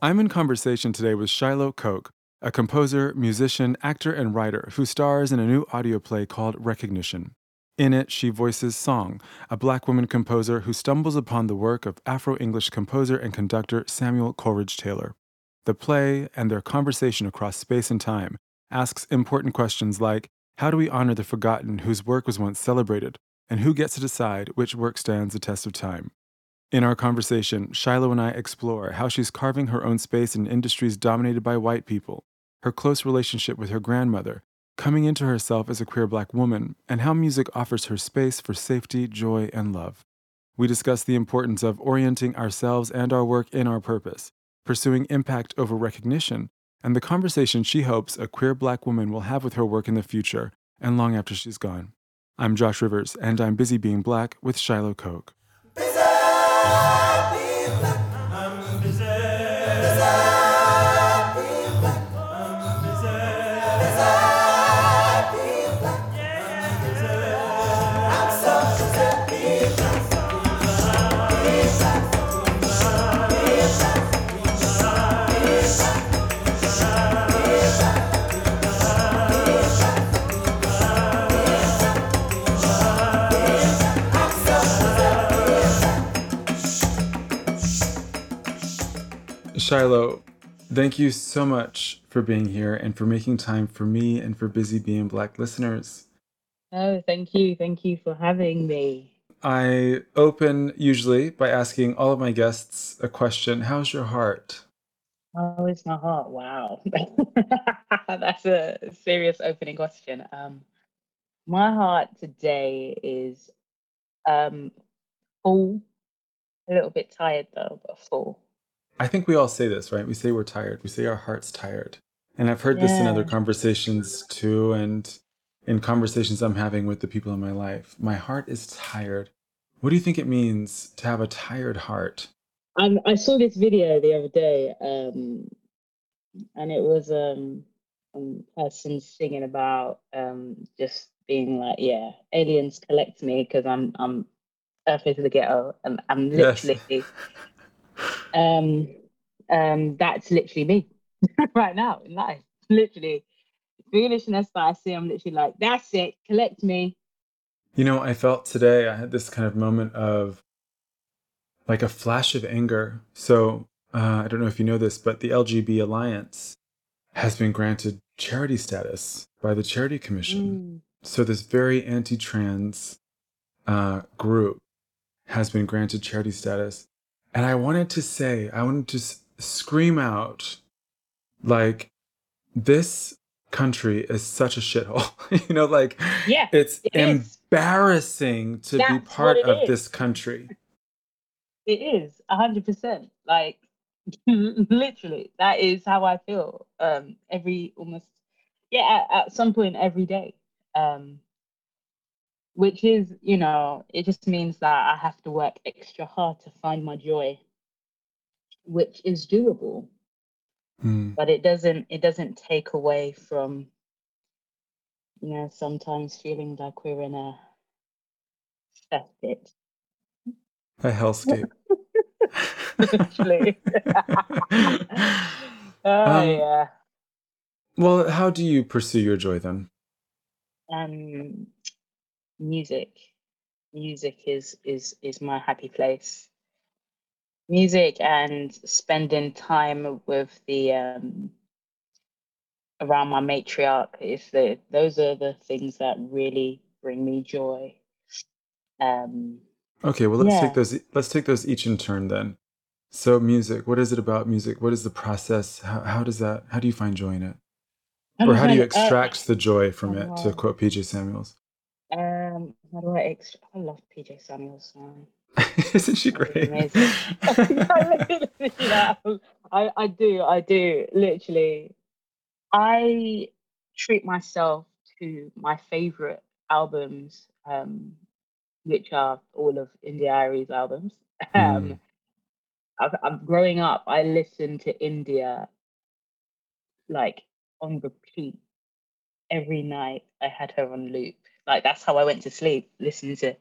I'm in conversation today with Shiloh Coke, a composer, musician, actor, and writer who stars in a new audio play called Recognition. In it, she voices Song, a black woman composer who stumbles upon the work of Afro English composer and conductor Samuel Coleridge Taylor. The play and their conversation across space and time asks important questions like how do we honor the forgotten whose work was once celebrated, and who gets to decide which work stands the test of time? In our conversation, Shiloh and I explore how she's carving her own space in industries dominated by white people, her close relationship with her grandmother, coming into herself as a queer black woman, and how music offers her space for safety, joy, and love. We discuss the importance of orienting ourselves and our work in our purpose, pursuing impact over recognition, and the conversation she hopes a queer black woman will have with her work in the future and long after she's gone. I'm Josh Rivers, and I'm busy being black with Shiloh Coke. Shiloh, thank you so much for being here and for making time for me and for Busy Being Black listeners. Oh, thank you. Thank you for having me. I open usually by asking all of my guests a question How's your heart? How is my heart? Wow. That's a serious opening question. Um, my heart today is um, full, a little bit tired though, but full. I think we all say this, right? We say we're tired. We say our heart's tired. And I've heard this in other conversations too, and in conversations I'm having with the people in my life. My heart is tired. What do you think it means to have a tired heart? Um, I saw this video the other day, um, and it was um, a person singing about um, just being like, "Yeah, aliens collect me because I'm I'm earthly to the ghetto, and I'm Yes. Um, um, that's literally me right now in life. Literally, foolishness that I see, I'm literally like, that's it, collect me. You know, I felt today, I had this kind of moment of like a flash of anger. So, uh, I don't know if you know this, but the LGB Alliance has been granted charity status by the Charity Commission. So, this very anti trans uh, group has been granted charity status. And I wanted to say, I wanted to s- scream out, like, this country is such a shithole. you know, like, Yeah, it's it is. embarrassing to be part of is. this country. It is a hundred percent. Like literally, that is how I feel. Um, every almost yeah, at, at some point every day. Um, which is, you know, it just means that I have to work extra hard to find my joy, which is doable. Hmm. But it doesn't. It doesn't take away from, you know, sometimes feeling like we're in a cesspit. A hellscape. Literally. oh Um, yeah. well, how do you pursue your joy then? Um, music. Music is is is my happy place. Music and spending time with the um around my matriarch is the those are the things that really bring me joy. Um, Okay, well let's Yeah. take those let's take those each in turn then. So music, what is it about music? What is the process? How, how does that how do you find joy in it? Or how do you uh, extract the joy from it, to quote PJ Samuels? Um, how do I ex- I love PJ Samuel's song. Isn't she great? amazing. I, I do, I do, literally. I treat myself to my favorite albums, um, which are all of India.Arie's albums. Mm. Um, I've, I'm growing up, I listened to India like on repeat every night. I had her on loop. Like that's how I went to sleep, listening to.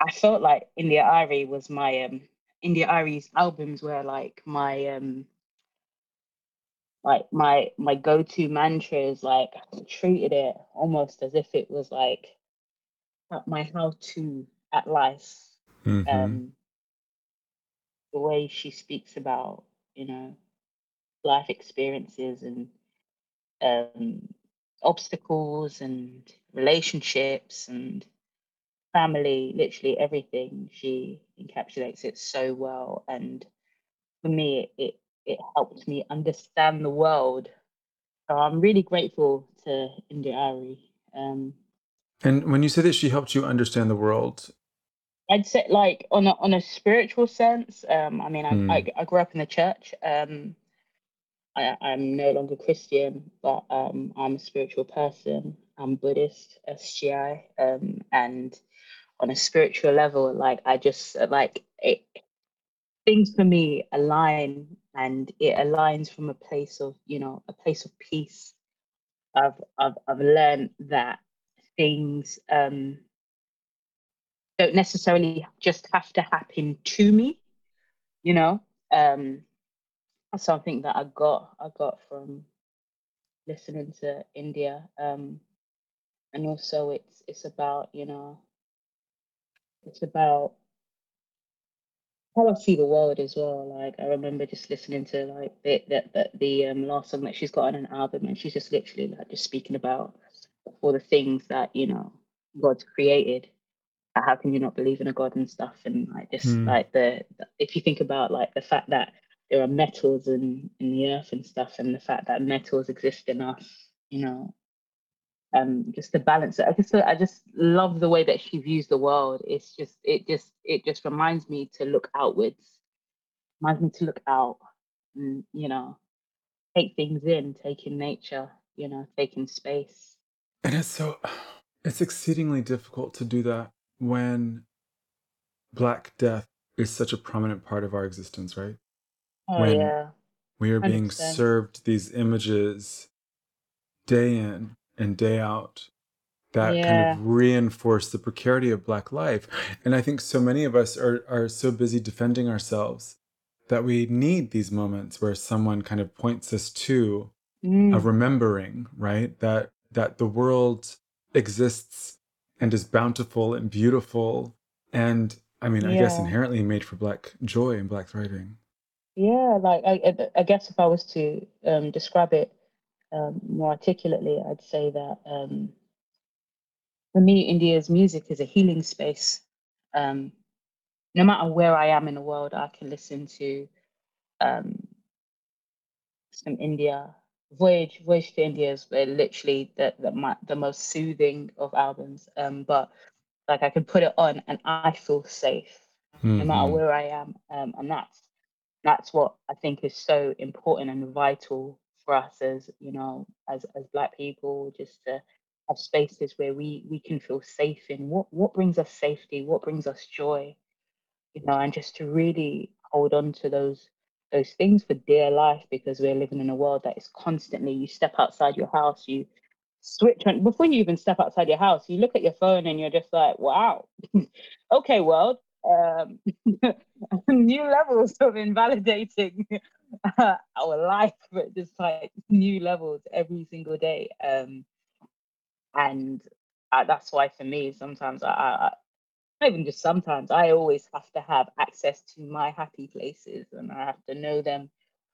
I felt like India.Arie was my um India.Arie's albums were like my um like my my go-to mantras. Like I treated it almost as if it was like my how-to at life. Mhm. Um, the way she speaks about you know life experiences and um, obstacles and relationships and family, literally everything. She encapsulates it so well, and for me, it it helped me understand the world. So I'm really grateful to India.Arie. Um, And when you say that she helped you understand the world, I'd say like on a on a spiritual sense. Um, I mean, I, Hmm. I I grew up in the church. Um, I, I'm no longer Christian, but um, I'm a spiritual person. I'm Buddhist, SGI, um, and on a spiritual level, like I just like it, things for me align, and it aligns from a place of you know a place of peace. I've I've I've learned that things um, don't necessarily just have to happen to me, you know. Um, that's something that I got I got from listening to India. Um, and also it's it's about, you know, it's about how I see the world as well. Like I remember just listening to like the the, the, the um, last song that she's got on an album and she's just literally like just speaking about all the things that, you know, God's created. How can you not believe in a God and stuff? And like just Hmm. like the, the if you think about like the fact that there are metals in in the earth and stuff and the fact that metals exist in us, you know, um just the balance. I just i just love the way that she views the world. It's just it just it just reminds me to look outwards. Reminds me to look out and you know take things in take in nature you know take in space. And it's so it's exceedingly difficult to do that when black death is such a prominent part of our existence, right? oh When- yeah. We are being 100%. served these images day in and day out that kind of reinforce the precarity of black life. And I think so many of us are are so busy defending ourselves that we need these moments where someone kind of points us to Mm, a remembering, right? That that the world exists and is bountiful and beautiful and I mean, I guess inherently made for black joy and black thriving. yeah like I, I- I guess if i was to um describe it um more articulately i'd say that um for me india's music is a healing space um no matter where I am in the world, I can listen to um, some India. Voyage, Voyage to India is uh, literally the the, my, the most soothing of albums. Um, but like I can put it on and I feel safe no matter Mhm. where I am, um, and that's that's what I think is so important and vital for us as you know as as Black people, just to have spaces where we we can feel safe in what what brings us safety, what brings us joy, you know, and just to really hold on to those those things for dear life because we're living in a world that is constantly you step outside your house, you switch on before you even step outside your house, you look at your phone and you're just like, wow, okay, world. Um, new levels of invalidating our life, but just like new levels every single day. Um, and uh, that's why for me, sometimes I, I, even just sometimes, I always have to have access to my happy places and I have to know them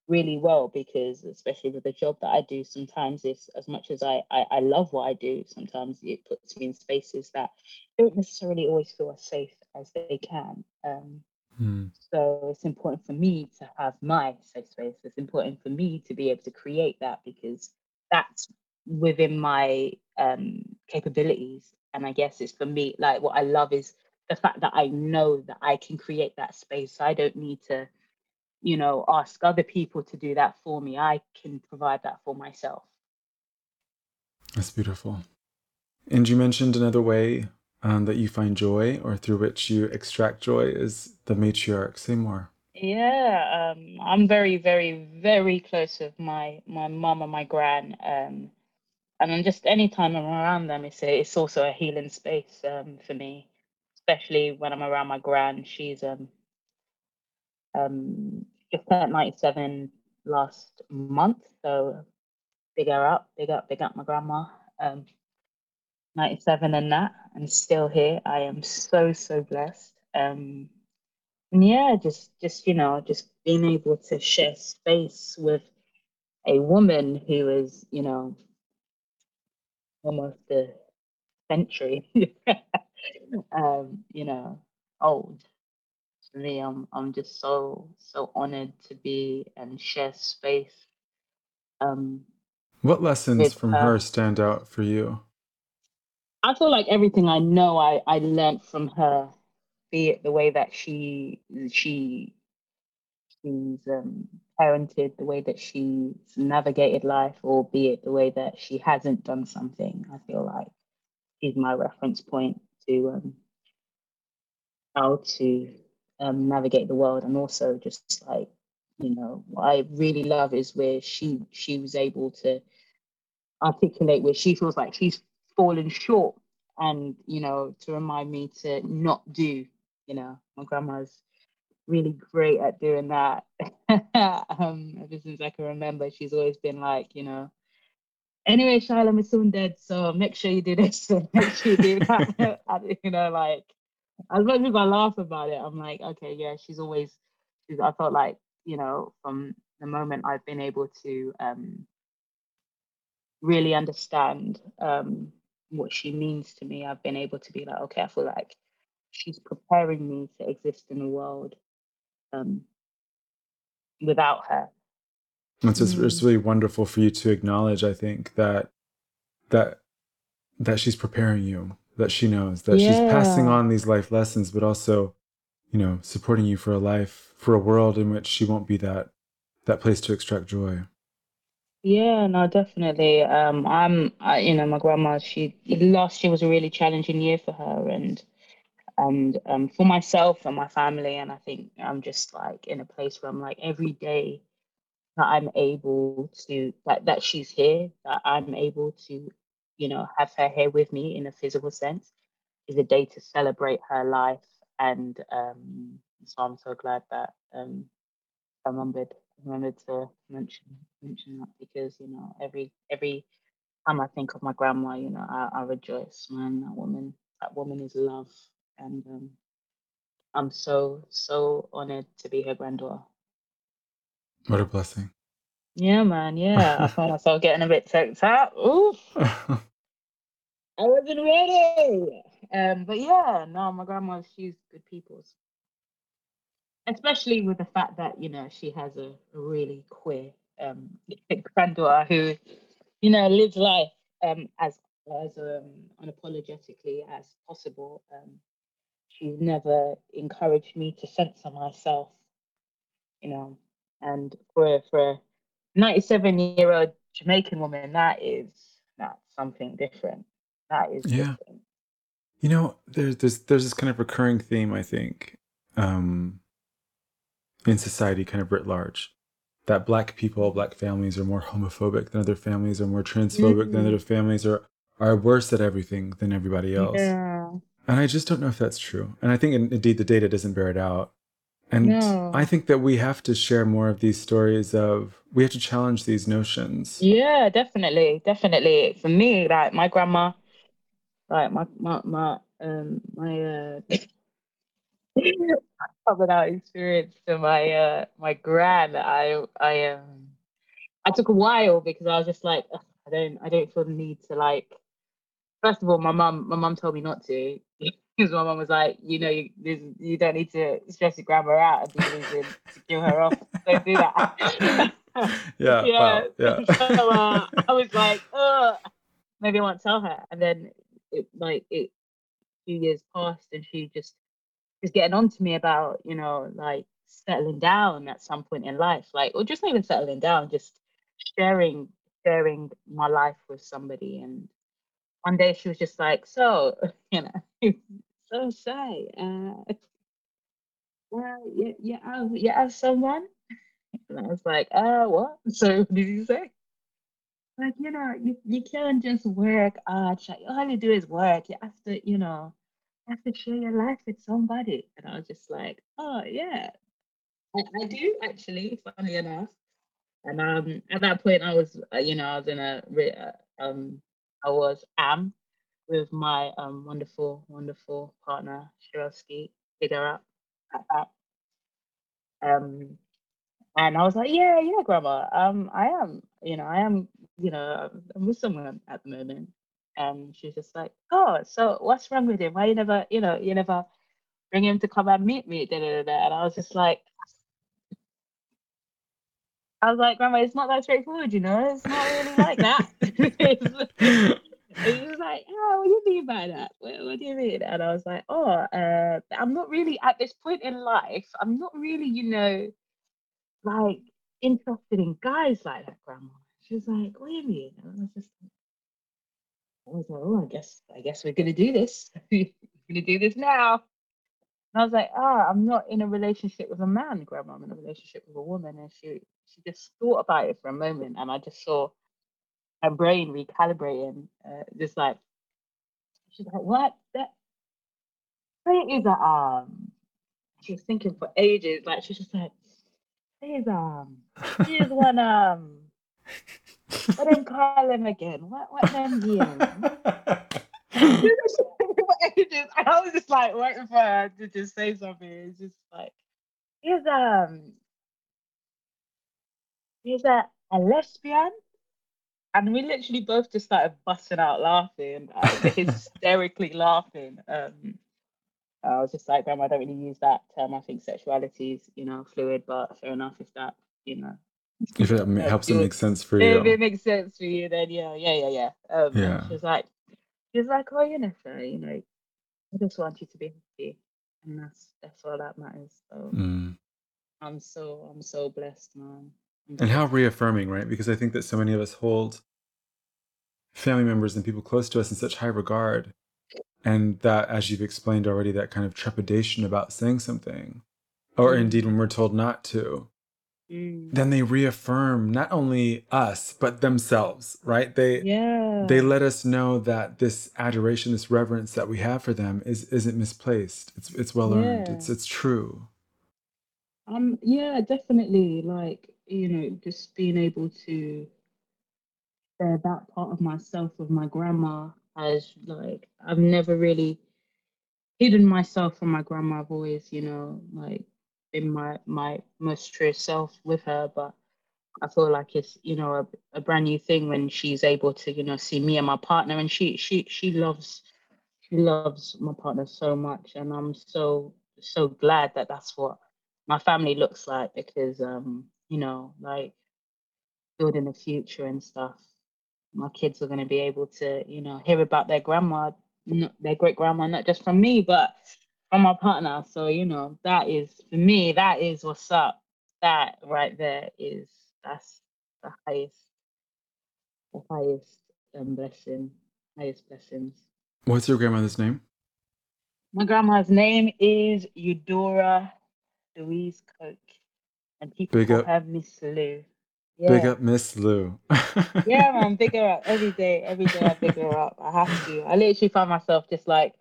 really well because especially with the job that I do, sometimes as much as I, I, I love what I do, sometimes it puts me in spaces that don't necessarily always feel as safe as they can. Um, Mm. so it's important for me to have my safe space. It's important for me to be able to create that because that's within my um, capabilities And I guess it's for me, like what I love is the fact that I know that I can create that space. I don't need to, you know, ask other people to do that for me. I can provide that for myself. That's beautiful. And you mentioned another way um, that you find joy or through which you extract joy is the matriarch. Say more. Yeah, um, I'm very, very, very close with my my mum and my gran. Um, and then just anytime I'm around them, it's a, it's also a healing space um, for me, especially when I'm around my gran. She's um um just turned 97 last month, so big her up, big up, big up my grandma. Um, 97 and that, and still here. I am so so blessed. Um, and yeah, just just you know, just being able to share space with a woman who is, you know, almost a century, um, you know, old. For me, I'm I'm just so so honored to be and share space. Um, what lessons from her. her stand out for you? I feel like everything I know I I learned from her, be it the way that she she she's um, parented, the way that she's navigated life, or be it the way that she hasn't done something. I feel like is my reference point to um, how to um, navigate the world, and also just like you know, what I really love is where she she was able to articulate where she feels like she's fallen short, and you know, to remind me to not do. You know, my grandma's really great at doing that. um, ever since I can remember, she's always been like, you know, anyway, Shiloh, my soon dead, so make sure you do this and make sure you do that. you know, like as much as I laugh about it, I'm like, okay, yeah, she's always. She's, I felt like, you know, from the moment I've been able to um, really understand um, what she means to me, I've been able to be like, okay, I feel like she's preparing me to exist in the world um, without her. It's just mm. it's really wonderful for you to acknowledge. I think that that that she's preparing you, that she knows that yeah. she's passing on these life lessons, but also, you know, supporting you for a life, for a world in which she won't be that that place to extract joy. Yeah, no, definitely. Um, I'm, I, you know, my grandma. She last year was a really challenging year for her, and and um, for myself and my family. And I think I'm just like in a place where I'm like every day that I'm able to that that she's here, that I'm able to, you know, have her here with me in a physical sense, is a day to celebrate her life. And um, so I'm so glad that um, I remembered remembered to mention mention that because you know every every time I think of my grandma, you know, I, I rejoice, man. That woman, that woman is love and um, I'm so so honored to be her granddaughter. What a blessing! Yeah, man. Yeah, I found myself getting a bit choked up. Oof. I wasn't ready. Um, but yeah, no, my grandma, she's good people's. Especially with the fact that, you know, she has a, a really queer um granddaughter who, you know, lives life um as as um unapologetically as possible. Um she's never encouraged me to censor myself, you know. And for for a 97 year old Jamaican woman, that is that's something different. That is yeah. Different. You know, there's there's there's this kind of recurring theme, I think, um, in society, kind of writ large, that black people, black families are more homophobic than other families, are more transphobic mm-hmm. than other families, are are worse at everything than everybody else. Yeah. And I just don't know if that's true. And I think indeed the data doesn't bear it out. And no. I think that we have to share more of these stories of we have to challenge these notions. Yeah, definitely. Definitely. For me, like my grandma, like my my my um my uh coming out experience to my uh my gran, I I um I took a while because I was just like I don't I don't feel the need to like first of all, my mum, my mum told me not to because my mum was like, you know, you, you don't need to stress your grandma out and be reason to kill her off. Don't do that. yeah, yeah. Wow, yeah. so uh, I was like, oh, maybe I won't tell her. And then it like it a few years passed and she just was getting on to me about, you know, like settling down at some point in life, like or just not even settling down, just sharing sharing my life with somebody. And one day she was just like, "So, you know, so shy. Uh, well, you, you have you have someone?" And I was like, "Uh, what? So what did you say?" Like, you know, you, you can't just work hard. All you do is work. You have to, you know, have to share your life with somebody. And I was just like, oh yeah, I, I do actually, funny enough. And um, at that point, I was, uh, you know, I was in a, uh, um, I was am with my um wonderful, wonderful partner, Shirovsky. Her up at that. Um, and I was like, yeah, yeah, grandma. Um, I am, you know, I am, you know, I'm with someone at the moment. And she's just like, oh, so what's wrong with him? Why you never, you know, you never bring him to come and meet me? Da, da, da, da. And I was just like, I was like, Grandma, it's not that straightforward, you know. It's not really like that. it's, it's just like, oh, what do you mean by that? What, what do you mean? And I was like, oh, uh, I'm not really at this point in life. I'm not really, you know, like interested in guys like that, Grandma. She was like, what do you mean? And I was just like, I was like, oh, I guess, I guess we're gonna do this. we're gonna do this now. And I was like, ah, I'm not in a relationship with a man, Grandma. I'm in a relationship with a woman. And she she just thought about it for a moment, and I just saw her brain recalibrating, uh, just like she's like, what? That thing is a um. She was thinking for ages, like she's just like, please um, here's one um. What them call him again? What what them ages. I was just like waiting for her to just say something. It's just like he's um he's a, a lesbian. And we literally both just started busting out laughing, uh, hysterically laughing. Um, I was just like, Grandma, I don't really use that term. I think sexuality is, you know, fluid, but fair enough if that, you know, if it helps it you- make sense for you. if it makes sense for you, then yeah, yeah, yeah, yeah. Um, Yeah. She was like, she's like, oh, you know, you know, I just want you to be happy, and that's that's all that matters. So Mm. I'm so I'm so blessed, man. And how reaffirming, right? Because I think that so many of us hold family members and people close to us in such high regard. And that, as you've explained already, that kind of trepidation about saying something, or Mm. indeed when we're told not to, Mm. then they reaffirm not only us, but themselves, right? They, Yeah. they let us know that this adoration, this reverence that we have for them is isn't misplaced. It's it's well earned. Yeah. It's it's true. Um, yeah, definitely. Like, you know, just being able to share that part of myself with my grandma as like I've never really hidden myself from my grandma. I've always, you know, like been my my most true self with her, but I feel like it's, you know, a, a brand new thing when she's able to, you know, see me and my partner and she she she loves she loves my partner so much and I'm so so glad that that's what my family looks like because um you know like building the future and stuff my kids are going to be able to you know hear about their grandma their great grandma not just from me but from my partner so you know that is for me that is what's up that right there is that's the highest the highest um, blessing highest blessings What's your grandmother's name? my grandma's name is Eudora Louise Coke, and people Big up. her Miss Lou. Yeah. Big up Miss Lou. Yeah, man, big her up every day. Every day I big her up. I have to. I literally find myself just like,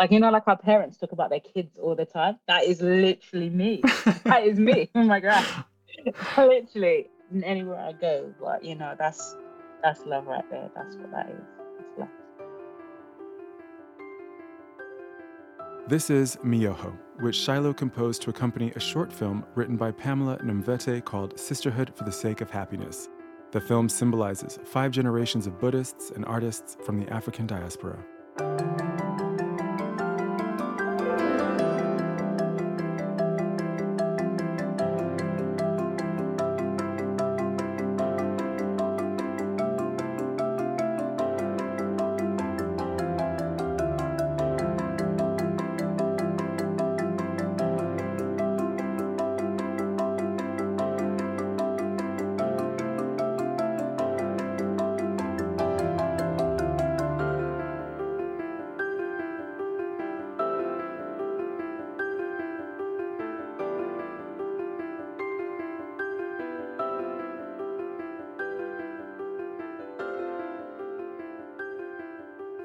like you know, like our parents talk about their kids all the time. That is literally me. that is me. Oh my god. literally anywhere I go, but you know, that's that's love right there. That's what that is. That's love. This is Myoho, which Shiloh composed to accompany a short film written by Pamela Nomvete called Sisterhood for the Sake of Happiness. The film symbolizes five generations of Buddhists and artists from the African diaspora.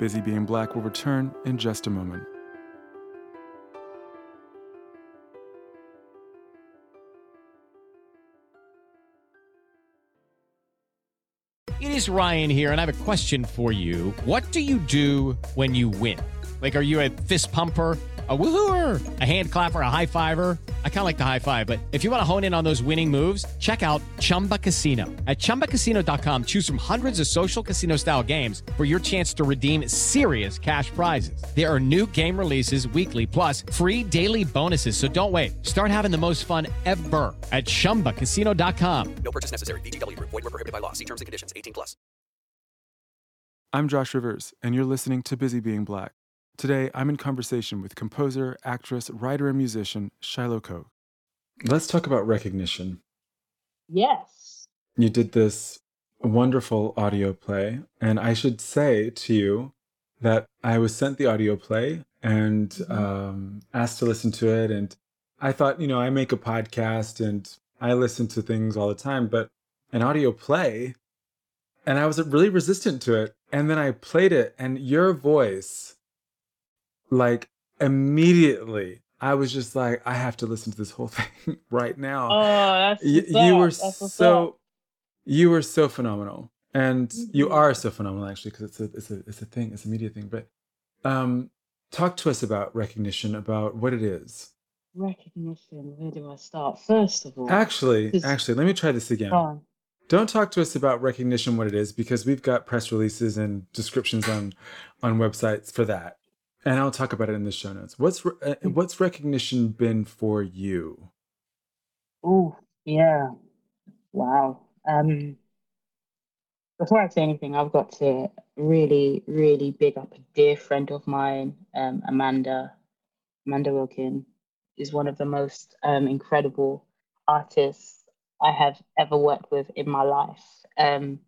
Busy Being Black will return in just a moment. It is Ryan here, and I have a question for you. What do you do when you win? Like, are you a fist pumper? a woohooer, a hand clapper, a high fiver. I kind of like the high five, but if you want to hone in on those winning moves, check out Chumba Casino. At ChumbaCasino.com, choose from hundreds of social casino style games for your chance to redeem serious cash prizes. There are new game releases weekly, plus free daily bonuses. So don't wait. Start having the most fun ever at ChumbaCasino.com. No purchase necessary. VGW. Void were prohibited by law. See terms and conditions. 18 plus. I'm Josh Rivers, and you're listening to Busy Being Black. Today, I'm in conversation with composer, actress, writer, and musician Shiloh Coke. Let's talk about recognition. Yes. You did this wonderful audio play, and I should say to you that I was sent the audio play and Mm-hmm. um, asked to listen to it. And I thought, you know, I make a podcast and I listen to things all the time, but an audio play, and I was really resistant to it. And then I played it, and your voice, like immediately, I was just like, I have to listen to this whole thing right now. Oh, that's Y- you were That's so you were so phenomenal and you Mhm. are so phenomenal actually because it's a it's a it's a thing it's a media thing but um talk to us about recognition about what it is recognition. Where do I start? First of all, actually actually let me try this again on. don't talk to us about recognition what it is because we've got press releases and descriptions on on websites for that and i'll talk about it in the show notes what's re- uh, Mm. what's recognition been for you Oh, yeah. Wow. Um, before I say anything, I've got to really, really big up a dear friend of mine, um, Amanda. Amanda Wilkin is one of the most um, incredible artists I have ever worked with in my life. Um,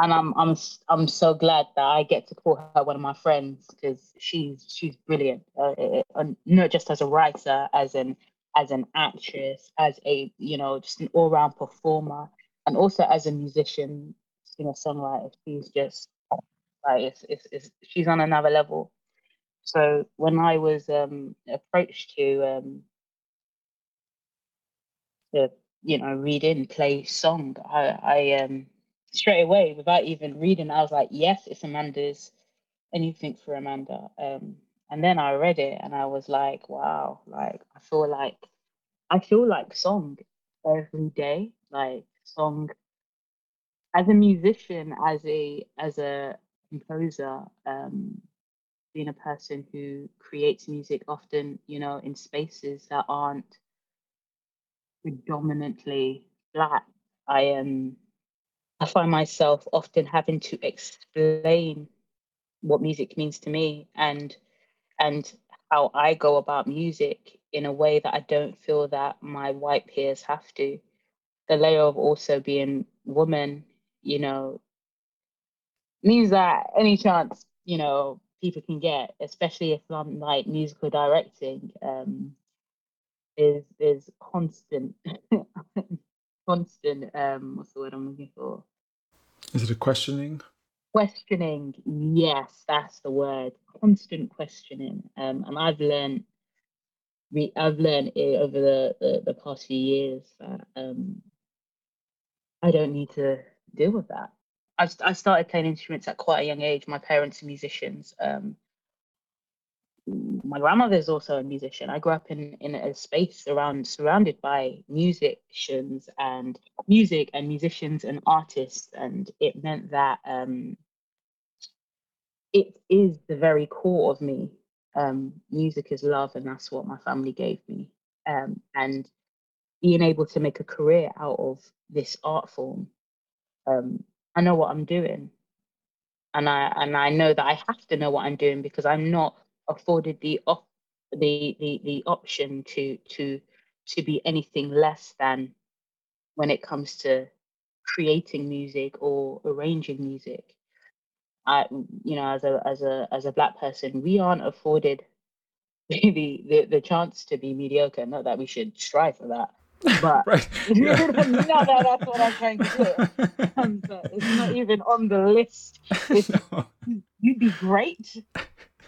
and I'm I'm I'm so glad that I get to call her one of my friends because she's she's brilliant, uh, uh, uh, not just as a writer, as an as an actress, as a you know just an all round performer, and also as a musician, singer songwriter. She's just like it's, it's, it's she's on another level. So when I was um, approached to um, to you know read in play song, I I um straight away without even reading, I was like, yes, it's Amanda's. Anything for Amanda. Um, and then I read it and I was like, wow, like I feel like I feel like song every day, like song as a musician, as a as a composer, um, being a person who creates music often, you know, in spaces that aren't predominantly black. I am I find myself often having to explain what music means to me and and how I go about music in a way that I don't feel that my white peers have to. The layer of also being woman, you know, means that any chance, you know, people can get, especially if I'm like musical directing, um, is is constant constant um what's the word I'm looking for? is it a questioning? Questioning. Yes that's the word. Constant questioning. Um and i've learned we i've learned over the, the the past few years that um i don't need to deal with that. I, I started playing instruments at quite a young age. My parents are musicians um my grandmother is also a musician. I grew up in, in a space around surrounded by musicians and music and musicians and artists, and it meant that um, it is the very core of me. Um, music is love, and that's what my family gave me. Um, and being able to make a career out of this art form, um, I know what I'm doing, and I and I know that I have to know what I'm doing because I'm not afforded the op- the, the the option to to to be anything less than when it comes to creating music or arranging music. I you know as a as a as a black person we aren't afforded the the, the chance to be mediocre. Not that we should strive for that, But right. not that that's what I'm trying to do. Um, but it's not even on the list. It's, you'd be great,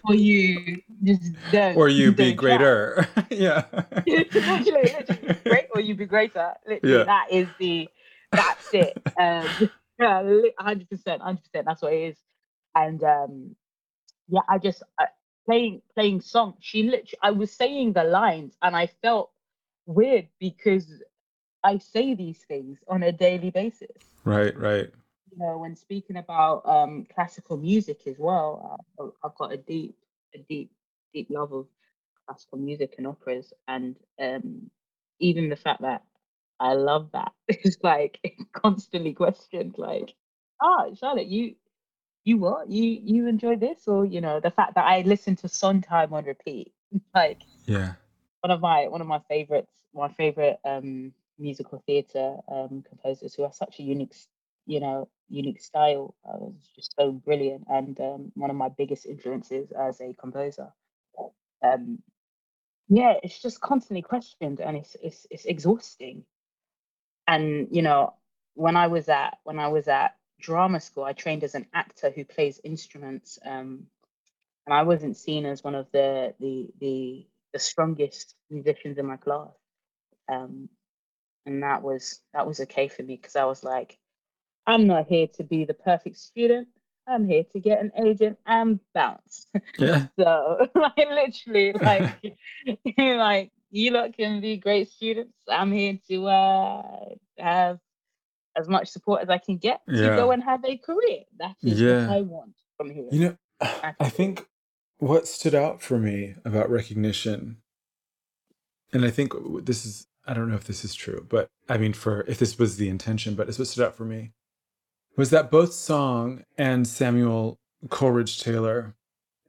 or you just don't. or you be don't greater. yeah. literally, literally great, or you be greater. Literally, Yeah. that is the that's it. Um, yeah, hundred percent, hundred percent. That's what it is. And um, yeah, I just uh, playing playing song. She literally, I was saying the lines, and I felt weird because I say these things on a daily basis. Right, right. You know, when speaking about um, classical music as well, uh, I've got a deep, a deep, deep love of classical music and operas, and um, even the fact that I love that is like constantly questioned. Like, ah, Charlotte, you, you what? You you enjoy this, or you know, the fact that I listen to Sondheim on repeat, like Yeah. one of my one of my favorites, my favorite um musical theatre um composers who has such a unique, you know, unique style. Uh, was just so brilliant, and um, one of my biggest influences as a composer. Um, yeah, it's just constantly questioned, and it's it's it's exhausting. And you know, when I was at when I was at drama school, I trained as an actor who plays instruments. Um, and I wasn't seen as one of the the the the strongest musicians in my class. Um, and that was that was okay for me because I was like, I'm not here to be the perfect student. I'm here to get an agent and bounce. Yeah. So like literally like like you lot can be great students. I'm here to uh have as much support as I can get to Yeah. go and have a career. That is Yeah. what I want from here. You know, I think what stood out for me about recognition, and I think this is, I don't know if this is true, but I mean, for if this was the intention, but it's what stood out for me, was that both Song and Samuel Coleridge Taylor,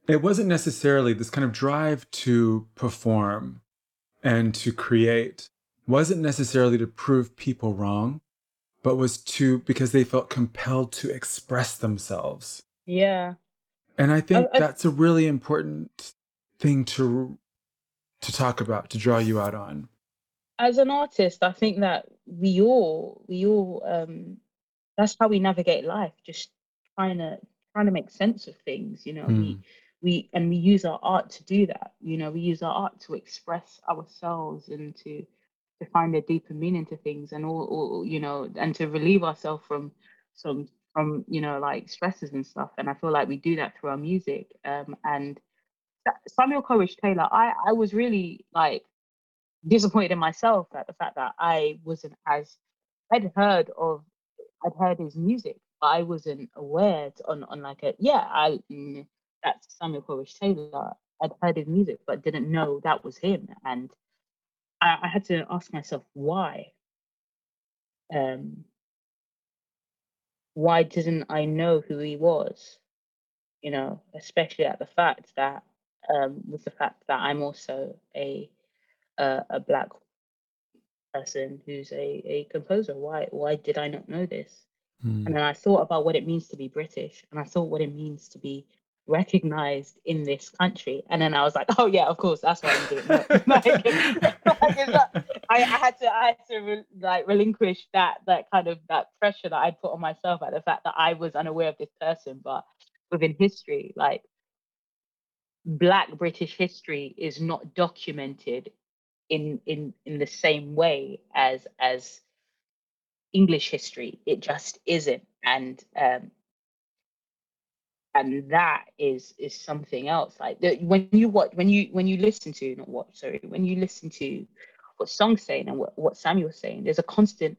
it wasn't necessarily this kind of drive to perform and to create, wasn't necessarily to prove people wrong, but was to, because they felt compelled to express themselves. Yeah. And I think I- that's a really important thing to to talk about, to draw you out on. as an artist, I think that we all we all um that's how we navigate life, just trying to trying to make sense of things, you know. We we and we use our art to do that. You know, we use our art to express ourselves and to to find a deeper meaning to things and all, all you know, and to relieve ourselves from some from, you know, like stresses and stuff. And I feel like we do that through our music. Um and Sa- Samuel Coleridge Taylor, I I was really like disappointed in myself at the fact that I wasn't as I'd heard of I'd heard his music, but I wasn't aware on on like a yeah I mm, that's Samuel Coleridge Taylor. I'd heard his music, but didn't know that was him, and I, I had to ask myself why. Um, why didn't I know who he was? You know, especially at the fact that um, with the fact that I'm also a a, a black person who's a, a composer. Why why did I not know this? Hmm. And then I thought about what it means to be British, and I thought what it means to be recognized in this country. And then I was like, oh yeah, of course, that's why I didn't know. like, like, not- I, I had to I had to re- like relinquish that that kind of that pressure that I'd put on myself at the fact that I was unaware of this person, but within history, like black british history is not documented in in in the same way as as english history. It just isn't. And um and that is is something else. Like the, when you watch when you when you listen to not watch sorry when you listen to what song's saying and what, what samuel's saying there's a constant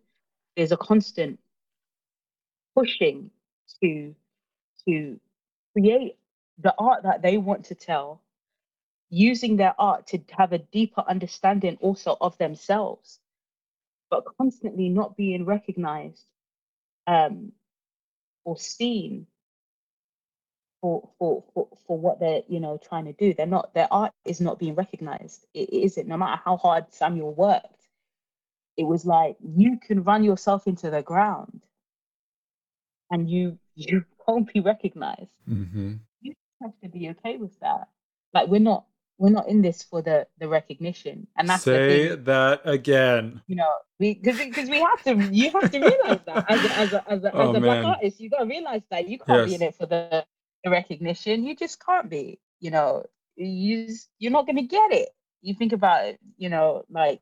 there's a constant pushing to to create the art that they want to tell using their art to have a deeper understanding also of themselves but constantly not being recognized um, or seen for, for for for what they're you know trying to do. They're not their art is not being recognized. It it isn't. No matter how hard samuel worked it was like you can run yourself into the ground and you you won't be recognized. Mm-hmm. you have to be okay with that. Like we're not we're not in this for the the recognition, and that's Say that again. You know, we because because we have to. You have to realize that as a as a as a, Oh, as a black artist, you got to realize that you can't be in it for the the recognition. You just can't be. You know, you just, you're not going to get it. You think about it. You know, like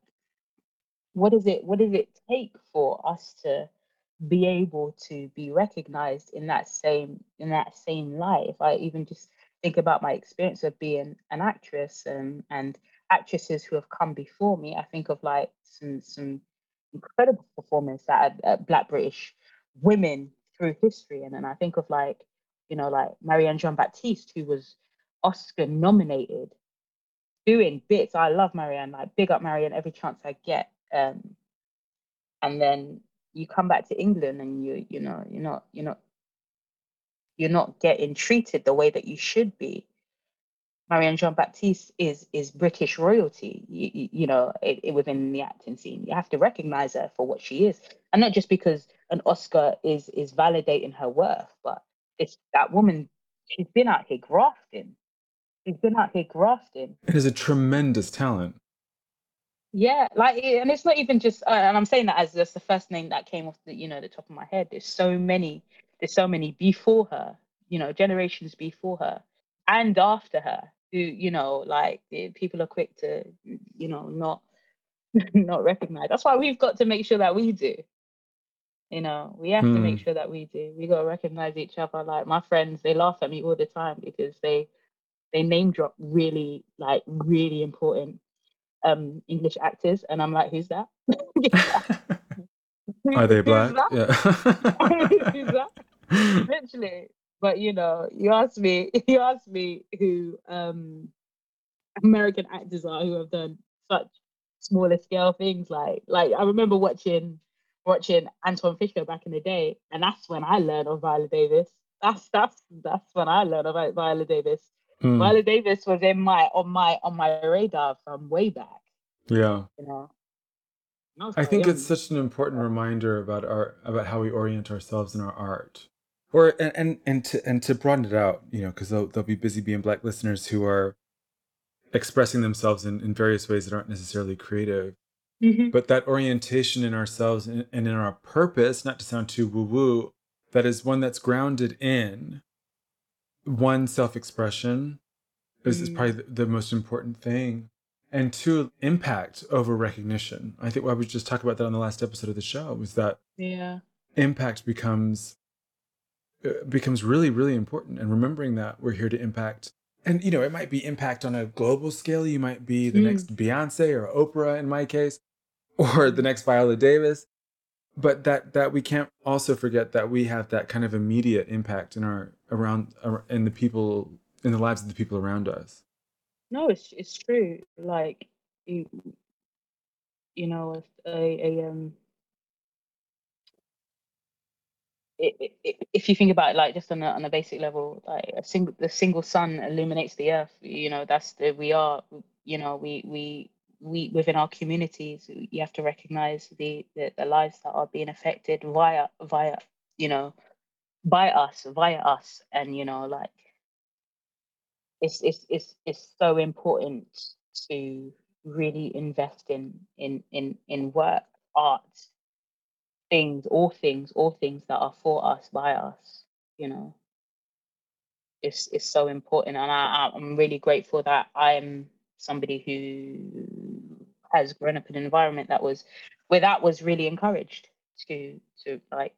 what is it? What does it take for us to be able to be recognized in that same in that same life I even just think about my experience of being an actress and and actresses who have come before me, I think of like some some incredible performance that uh, Black British women through history, and then I think of like you know like Marianne Jean Baptiste, who was Oscar nominated, doing bits. I love Marianne, like big up Marianne every chance I get. Um, and then you come back to England and you you know you're not you're not you're not getting treated the way that you should be. Marianne Jean Baptiste is is British royalty, you, you, know, it, it within the acting scene. You have to recognize her for what she is, and not just because an Oscar is is validating her worth, but it's that woman. She's been out here grafting. She's been out here grafting. It is a tremendous talent. Yeah, like, and it's not even just, uh, and I'm saying that as just the first name that came off the, you know, the top of my head. There's so many, there's so many before her, you know, generations before her and after her, who, you know, like eh, people are quick to, you know, not, not recognize. That's why we've got to make sure that we do. You know, we have to make Hmm. sure that we do. We got to recognize each other. Like my friends, they laugh at me all the time because they, they name drop really, like, really important um English actors, and I'm like, who's that? Are they black? that? Yeah. Literally. But you know, you asked me, you asked me who um American actors are who have done such smaller scale things. Like, like I remember watching watching Antwone Fisher back in the day, and that's when I learned of Viola Davis. That's that's that's when I learned about Viola Davis. Hmm, Viola Davis was in my on my on my radar from way back. yeah. You know, I think young. it's such an important reminder about our about how we orient ourselves in our art, or and and, and to and to broaden it out, you know, because they'll they'll be busy being black listeners who are expressing themselves in, in various ways that aren't necessarily creative. Mhm. But that orientation in ourselves and, and in our purpose, not to sound too woo woo, that is one that's grounded in one self expression is, is Mm. probably the, the most important thing. And two, impact over recognition. I think I we just talked about that on the last episode of the show was that Yeah. impact becomes becomes really really important and remembering that we're here to impact and you know it might be impact on a global scale you might be the Mm. next beyonce or oprah in my case or the next viola davis but that that we can't also forget that we have that kind of immediate impact in our around ar- in the people in the lives of the people around us No, it's it's true. Like you, you know, if a, a um, if you think about it, like just on a on a basic level, like a single the single sun illuminates the earth. You know, that's the we are. You know, we we we within our communities, you have to recognize the the, the lives that are being affected via via you know by us via us, and you know like it's it's it's it's so important to really invest in in in in work art things all things all things that are for us by us you know? It's it's so important and I- i'm really grateful that i'm somebody who has grown up in an environment that was where that was really encouraged to to like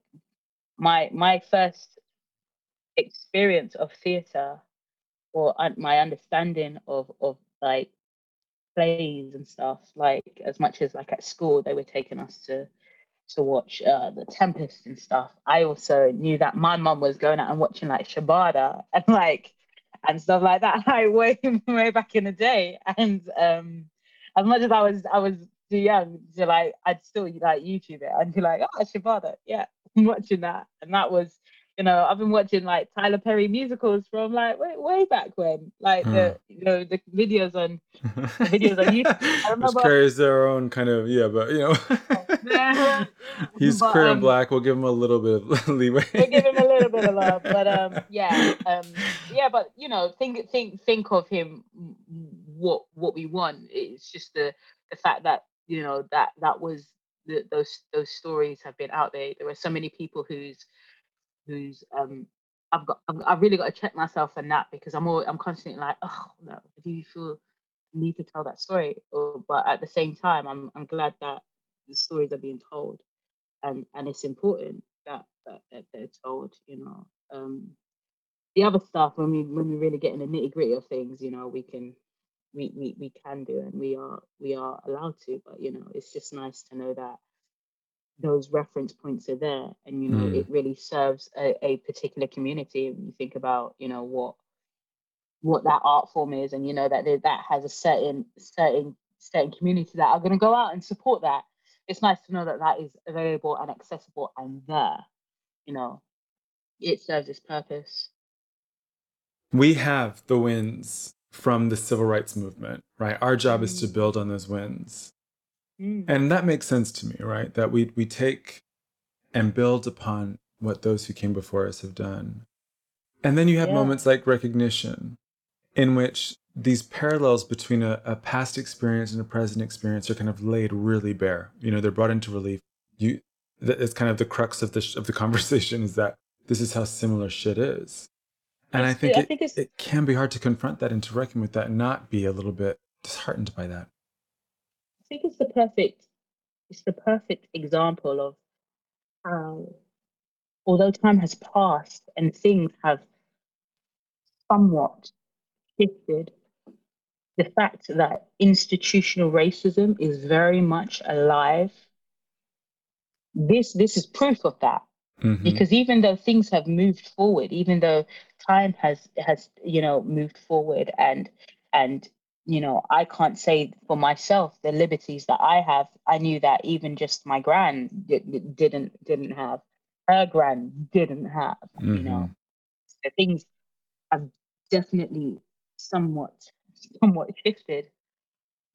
my my first experience of theater or my understanding of of like plays and stuff like as much as like at school they were taking us to to watch uh the tempest and stuff i also knew that my mum was going out and watching like shabada and like and stuff like that like way way back in the day. And um as much as i was i was too young to like i'd still like youtube it. And be like oh shabada yeah i'm watching that. And that was you know, I've been watching like Tyler Perry musicals from like way, way back when, like the you know the videos on videos on YouTube. I remember- carries their own kind of yeah but you know he's But, queer and um, black we'll give him a little bit of leeway We'll give him a little bit of love, but um, yeah, um, yeah, but you know, think think think of him what what we want. It's just the the fact that you know that that was the, those those stories have been out there. There were so many people whose whose um I've got I've, I've really got to check myself on that because I'm all I'm constantly like oh no do you feel need to tell that story? Or, but at the same time I'm I'm glad that the stories are being told and and it's important that that, that they're told you know um the other stuff when we when we really get in the nitty gritty of things you know we can we, we we can do and we are we are allowed to but you know it's just nice to know that those reference points are there and you know Mm. it really serves a, a particular community when you think about you know what what that art form is and you know that that has a certain certain certain community that are going to go out and support that it's nice to know that that is available and accessible and there you know it serves its purpose We have the wins from the civil rights movement, right? Our job is to Mm. build on those wins. Mm. And that makes sense to me, right? That we we take and build upon what those who came before us have done. And then you have Yeah. moments like recognition, in which these parallels between a, a past experience and a present experience are kind of laid really bare. You know, they're brought into relief. You, is kind of the crux of the sh- of the conversation is that this is how similar shit is. And I It's- think, I think it's- it can be hard to confront that and to reckon with that and not be a little bit disheartened by that. Think it's the perfect it's the perfect example of how although time has passed and things have somewhat shifted, the fact that institutional racism is very much alive. This this is proof of that Mhm. because even though things have moved forward even though time has has you know moved forward and and you know i can't say for myself the liberties that i have. I knew that even just my grand did, didn't didn't have. Her grand didn't have you mm-hmm. know. So things have definitely somewhat somewhat shifted.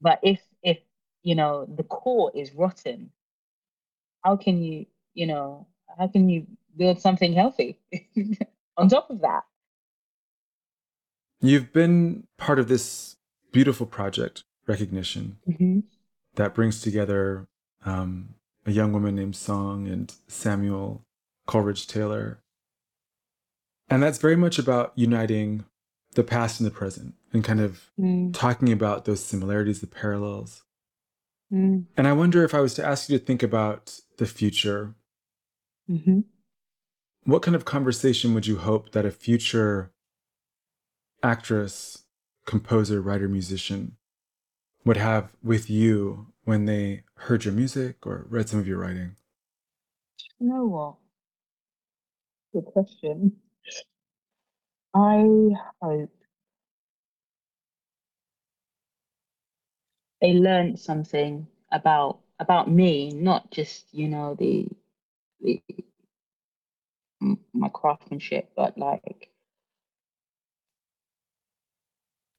But if if you know the core is rotten how can you you know how can you build something healthy on top of that? You've been part of this beautiful project, Recognition, Mhm. that brings together um, a young woman named Song and Samuel Coleridge Taylor. And that's very much about uniting the past and the present and kind of Mm. talking about those similarities, the parallels. Mm. And I wonder if I was to ask you to think about the future, Mhm. what kind of conversation would you hope that a future actress, composer, writer, musician would have with you when they heard your music or read some of your writing? you know what good question i hope they learned something about about me not just you know the the my craftsmanship but like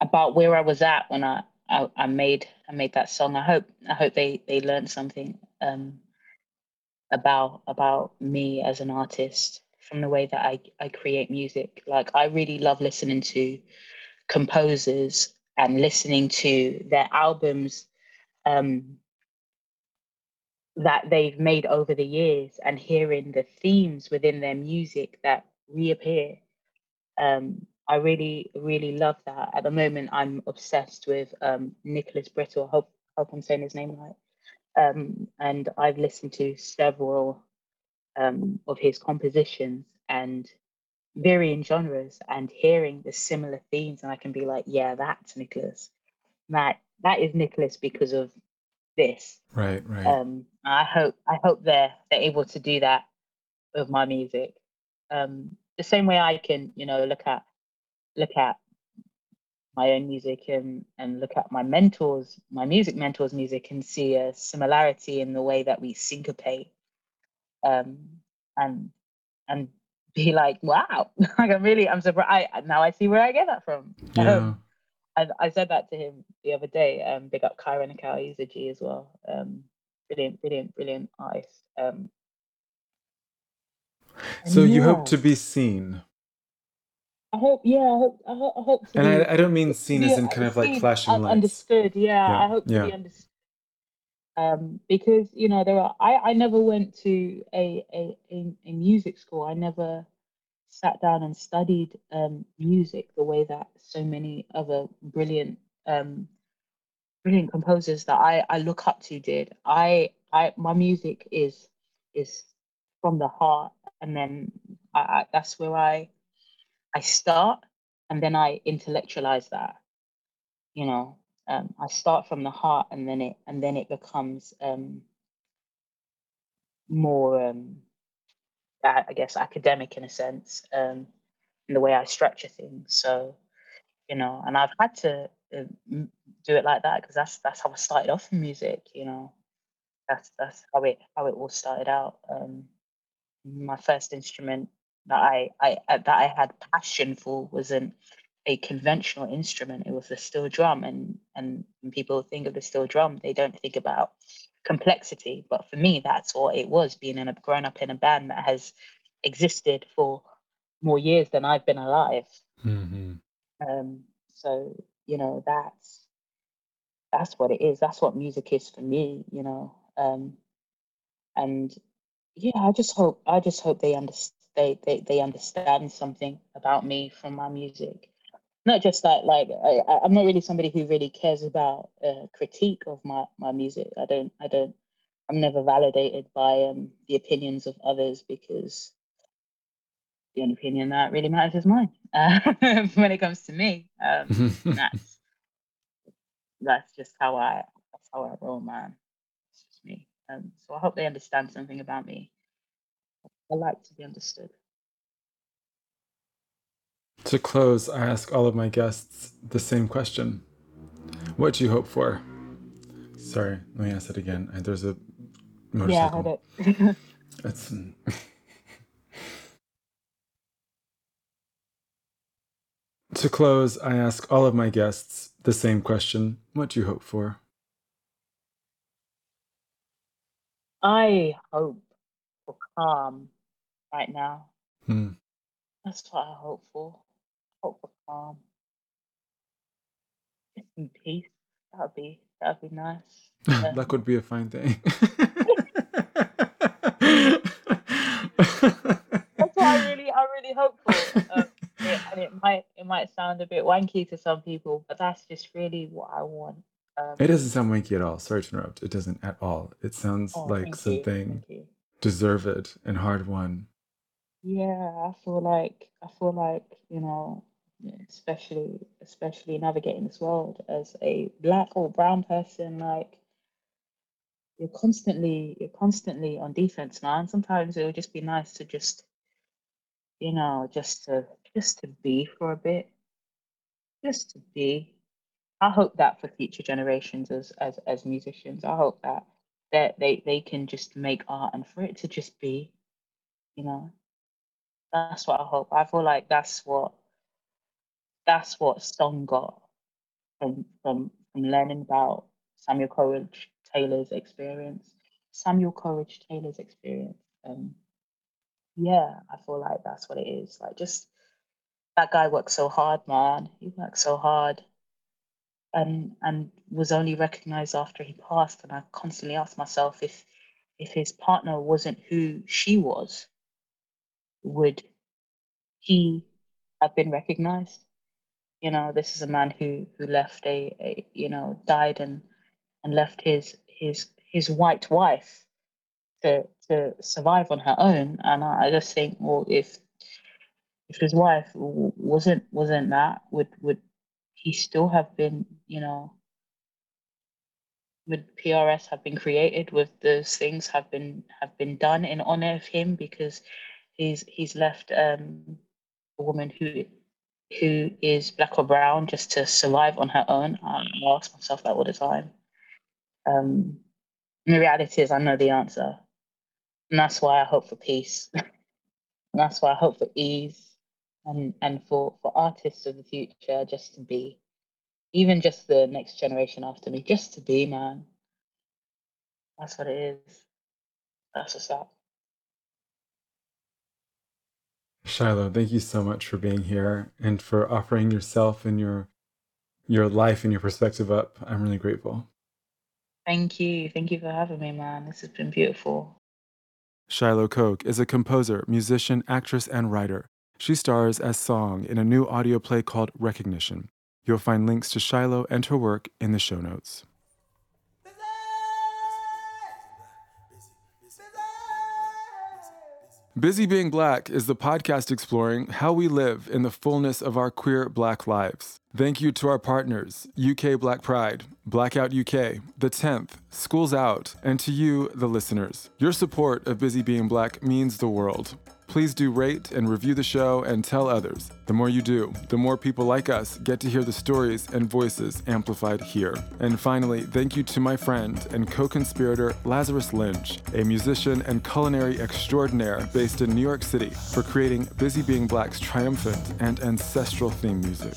about where I was at when I, I I made I made that song. I hope I hope they they learned something um about about me as an artist from the way that I I create music. Like I really love listening to composers and listening to their albums um that they've made over the years and hearing the themes within their music that reappear um, I really, really love that. At the moment, I'm obsessed with um, Nicholas Britell. I hope, hope I'm saying his name right. Um, and I've listened to several um, of his compositions and varying genres and hearing the similar themes. And I can be like, yeah, that's Nicholas. That that is Nicholas because of this. Right, right. Um, I hope I hope they're they're able to do that with my music. Um, the same way I can, you know, look at look at my own music and and look at my mentors, my music mentors' music, and see a similarity in the way that we syncopate, um, and and be like, wow, like I'm really I'm surprised. I, now I see where I get that from. yeah. Um, I, I said that to him the other day. Um, big up Kyron and Cal, he's a G as well. Um, brilliant, brilliant, brilliant artist. Um, So you hope to be seen I hope, yeah, I hope, I hope, I hope to And be, I, I don't mean seen as in kind of like flashing lights. understood. Yeah, Yeah, I hope to yeah. be understood. Um, because you know there are. I I never went to a a a, a music school. I never sat down and studied um music the way that so many other brilliant um brilliant composers that I I look up to did. I I my music is is from the heart, and then I, I that's where I I start, and then I intellectualize that. You know, um, I start from the heart, and then it and then it becomes um more um I guess academic in a sense um in the way I structure things. So you know, and I've had to uh, do it like that because that's that's how I started off in music. You know, that's that's how it how it all started out. Um, my first instrument that I I uh, that I had passion for wasn't a conventional instrument. It was the steel drum, and and when people think of the steel drum, they don't think about complexity. But for me, that's what it was. Being in a grown up in a band that has existed for more years than I've been alive. hmm Um, so you know that's that's what it is. That's what music is for me. You know, um, and yeah, I just hope I just hope they understand they, they they understand something about me from my music. Not just that, like I, I'm not really somebody who really cares about uh, critique of my my music. I don't I don't I'm never validated by um the opinions of others because the only opinion that really matters is mine uh, when it comes to me. Um, that's that's just how I that's how I roll, man. It's just me. Um, so I hope they understand something about me. I like to be understood. To close, I ask all of my guests the same question What do you hope for? Sorry, let me ask it again. There's a motorcycle. Yeah, I heard it. It's. to close, I ask all of my guests the same question What do you hope for? I hope for calm right now. Hmm. That's what I hope for. Hope for calm. Just in peace. That'd be that'd be nice. Luck would be a fine thing. That's what I really, I really hope for. Um, it, and it might, it might sound a bit wanky to some people, but that's just really what I want. Um, it doesn't sound wanky at all. Sorry to interrupt. It doesn't at all. It sounds oh, like something deserved and hard won. Yeah, I feel like, I feel like, you know, especially, especially navigating this world as a black or brown person, like you're constantly, you're constantly on defense, man. Sometimes it would just be nice to just, you know, just to, just to be for a bit, just to be. I hope that for future generations as as as musicians, I hope that that they they can just make art and for it to just be, you know, that's what I hope. I feel like that's what that's what Song got from from from learning about Samuel Coleridge Taylor's experience. Samuel Coleridge Taylor's experience. Um, yeah, I feel like that's what it is. Like just that guy worked so hard, man. He worked so hard and and was only recognized after he passed. And I constantly ask myself if if his partner wasn't who she was, would he have been recognized? You know, this is a man who who left a, a you know died and and left his his his white wife to to survive on her own. And I, I just think, well, if if his wife wasn't wasn't that, would would he still have been, you know, would PRS have been created? Would those things have been have been done in honor of him because he's he's left um, a woman who who is black or brown just to survive on her own? I ask myself that all the time. Um, the reality is, I know the answer, and that's why I hope for peace. and that's why I hope for ease and and for for artists of the future just to be even just the next generation after me just to be man that's what it is that's what's up Shiloh, thank you so much for being here and for offering yourself and your your life and your perspective up. I'm really grateful. Thank you. Thank you for having me, man. This has been beautiful. Shiloh Coke is a composer, musician, actress, and writer. She stars as Song in a new audio play called Recognition. You'll find links to Shiloh and her work in the show notes. Busy Being Black is the podcast exploring how we live in the fullness of our queer black lives. Thank you to our partners, UK Black Pride, Blackout UK, The 10th, Schools Out, and to you, the listeners. Your support of Busy Being Black means the world. Please do rate and review the show and tell others. The more you do, the more people like us get to hear the stories and voices amplified here. And finally, thank you to my friend and co conspirator Lazarus Lynch, a musician and culinary extraordinaire based in New York City, for creating Busy Being Black's triumphant and ancestral theme music.